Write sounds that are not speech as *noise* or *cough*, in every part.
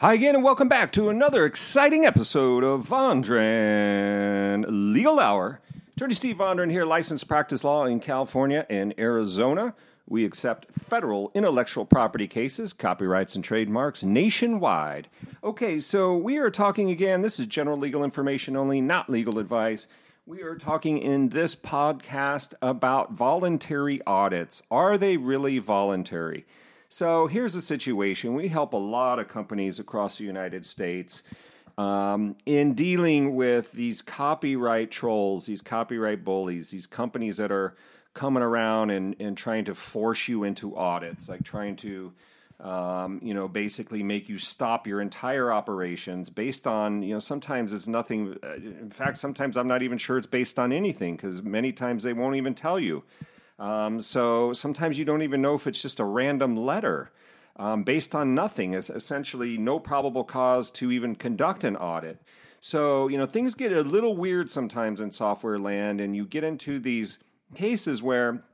Hi again, and welcome back to another exciting episode of Vondran Legal Hour. Attorney Steve Vondran here, licensed practice law in California and Arizona. We accept federal intellectual property cases, copyrights, and trademarks nationwide. Okay, so we are talking again. This is general legal information only, not legal advice. We are talking in this podcast about voluntary audits. Are they really voluntary? So here's the situation we help a lot of companies across the United States. Um, in dealing with these copyright trolls, these copyright bullies, these companies that are coming around and, and trying to force you into audits, like trying to, um, you know, basically make you stop your entire operations based on, you know, sometimes it's nothing. uh, In fact, sometimes I'm not even sure it's based on anything because many times they won't even tell you. Um, so sometimes you don't even know if it's just a random letter um, based on nothing, is essentially no probable cause to even conduct an audit. So, you know, things get a little weird sometimes in software land, and you get into these cases where,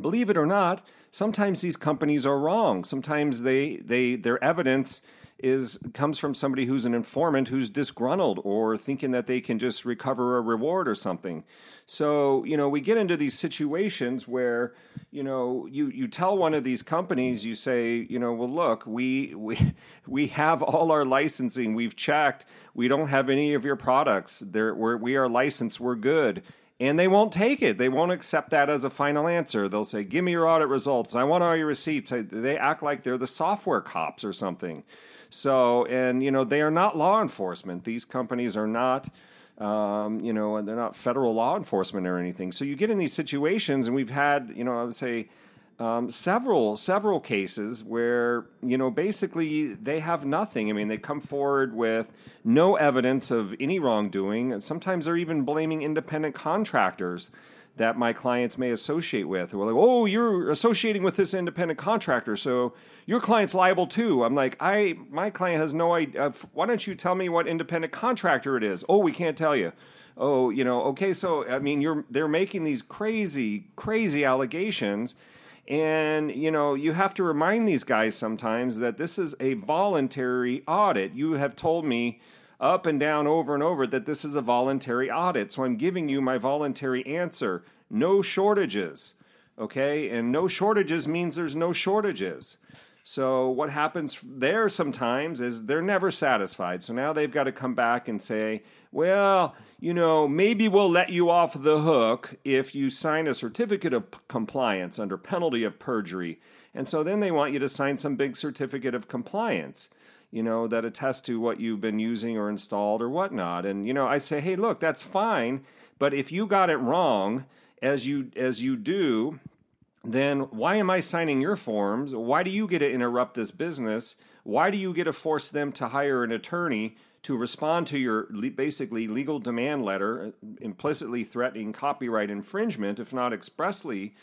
believe it or not, sometimes these companies are wrong. Sometimes they, they their evidence is comes from somebody who's an informant who's disgruntled or thinking that they can just recover a reward or something. So, you know, we get into these situations where, you know, you, you tell one of these companies, you say, you know, well, look, we, we, *laughs* we have all our licensing, we've checked, we don't have any of your products, There, we're, we are licensed, we're good. And they won't take it. They won't accept that as a final answer. They'll say, Give me your audit results. I want all your receipts. They act like they're the software cops or something. So, and, you know, they are not law enforcement. These companies are not um, you know, and they're not federal law enforcement or anything. So you get in these situations, and we've had, you know, I would say um, several several cases where you know basically they have nothing. I mean, they come forward with no evidence of any wrongdoing. And sometimes they're even blaming independent contractors that my clients may associate with. We're like, oh, you're associating with this independent contractor, so your client's liable too. I'm like, I my client has no idea. Uh, why don't you tell me what independent contractor it is? Oh, we can't tell you. Oh, you know, okay, so I mean, you're they're making these crazy, crazy allegations. And, you know, you have to remind these guys sometimes that this is a voluntary audit. You have told me up and down over and over that this is a voluntary audit. So I'm giving you my voluntary answer. No shortages. Okay? And no shortages means there's no shortages. So what happens there sometimes is they're never satisfied. So now they've got to come back and say, well, you know, maybe we'll let you off the hook if you sign a certificate of compliance under penalty of perjury. And so then they want you to sign some big certificate of compliance you know, that attest to what you've been using or installed or whatnot. And, you know, I say, hey, look, that's fine. But if you got it wrong, as you as you do, then why am I signing your forms? Why do you get to interrupt this business? Why do you get to force them to hire an attorney to respond to your basically legal demand letter, implicitly threatening copyright infringement, if not expressly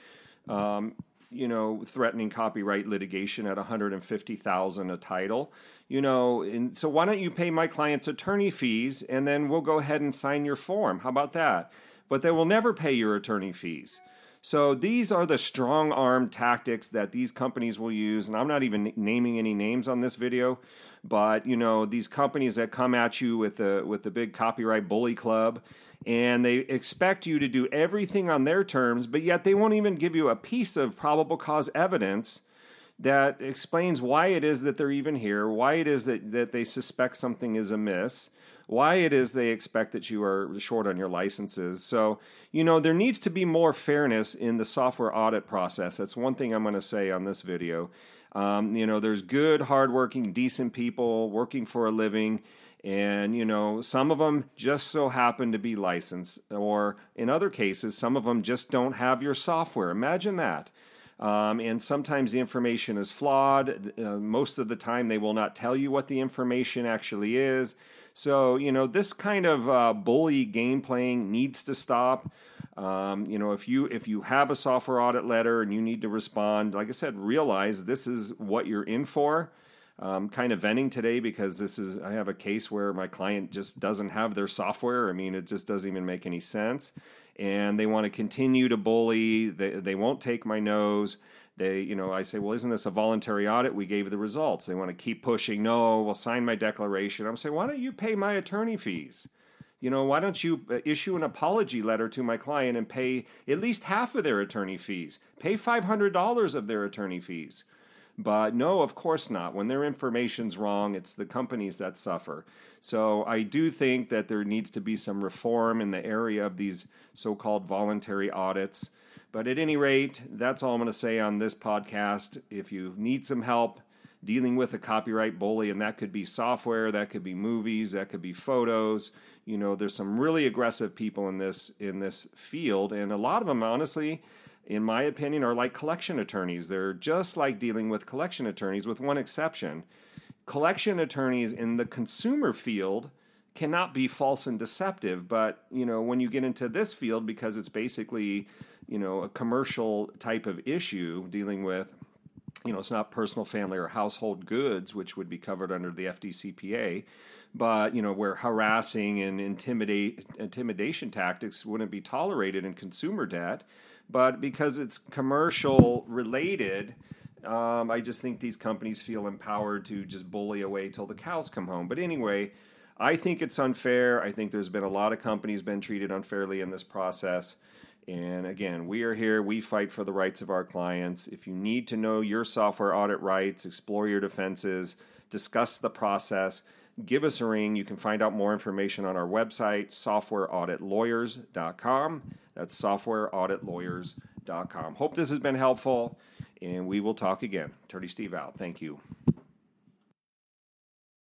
um, you know, threatening copyright litigation at 150,000 a title. You know, and so why don't you pay my clients attorney fees and then we'll go ahead and sign your form. How about that? But they will never pay your attorney fees. So these are the strong arm tactics that these companies will use and I'm not even naming any names on this video, but you know, these companies that come at you with the with the big copyright bully club and they expect you to do everything on their terms, but yet they won't even give you a piece of probable cause evidence that explains why it is that they're even here, why it is that, that they suspect something is amiss, why it is they expect that you are short on your licenses. So, you know, there needs to be more fairness in the software audit process. That's one thing I'm going to say on this video. Um, you know, there's good, hardworking, decent people working for a living and, you know, some of them just so happen to be licensed, or in other cases, some of them just don't have your software. Imagine that. Um, and sometimes the information is flawed. Uh, most of the time, they will not tell you what the information actually is. So, you know, this kind of uh, bully game playing needs to stop. Um, you know, if you if you have a software audit letter and you need to respond, like I said, realize this is what you're in for. Um, kind of venting today because this is I have a case where my client just doesn't have their software. I mean, it just doesn't even make any sense, and they want to continue to bully. They they won't take my nose. They, you know, I say, well, isn't this a voluntary audit? We gave the results. They want to keep pushing. No, we'll sign my declaration. I'm saying, why don't you pay my attorney fees? You know, why don't you uh, issue an apology letter to my client and pay at least half of their attorney fees? Pay $500 of their attorney fees. But no, of course not. When their information's wrong, it's the companies that suffer. So I do think that there needs to be some reform in the area of these so called voluntary audits. But at any rate, that's all I'm going to say on this podcast. If you need some help dealing with a copyright bully, and that could be software, that could be movies, that could be photos, you know, there's some really aggressive people in this in this field, and a lot of them, honestly, in my opinion, are like collection attorneys. They're just like dealing with collection attorneys, with one exception. Collection attorneys in the consumer field cannot be false and deceptive, but you know, when you get into this field, because it's basically you know a commercial type of issue dealing with you know it's not personal family or household goods which would be covered under the FDCPA but you know where harassing and intimidate intimidation tactics wouldn't be tolerated in consumer debt but because it's commercial related, um, I just think these companies feel empowered to just bully away till the cows come home. But anyway, I think it's unfair. I think there's been a lot of companies been treated unfairly in this process. And again, we are here. We fight for the rights of our clients. If you need to know your software audit rights, explore your defenses, discuss the process, give us a ring. You can find out more information on our website, softwareauditlawyers.com. That's softwareauditlawyers.com. Hope this has been helpful, and we will talk again. Attorney Steve out. Thank you.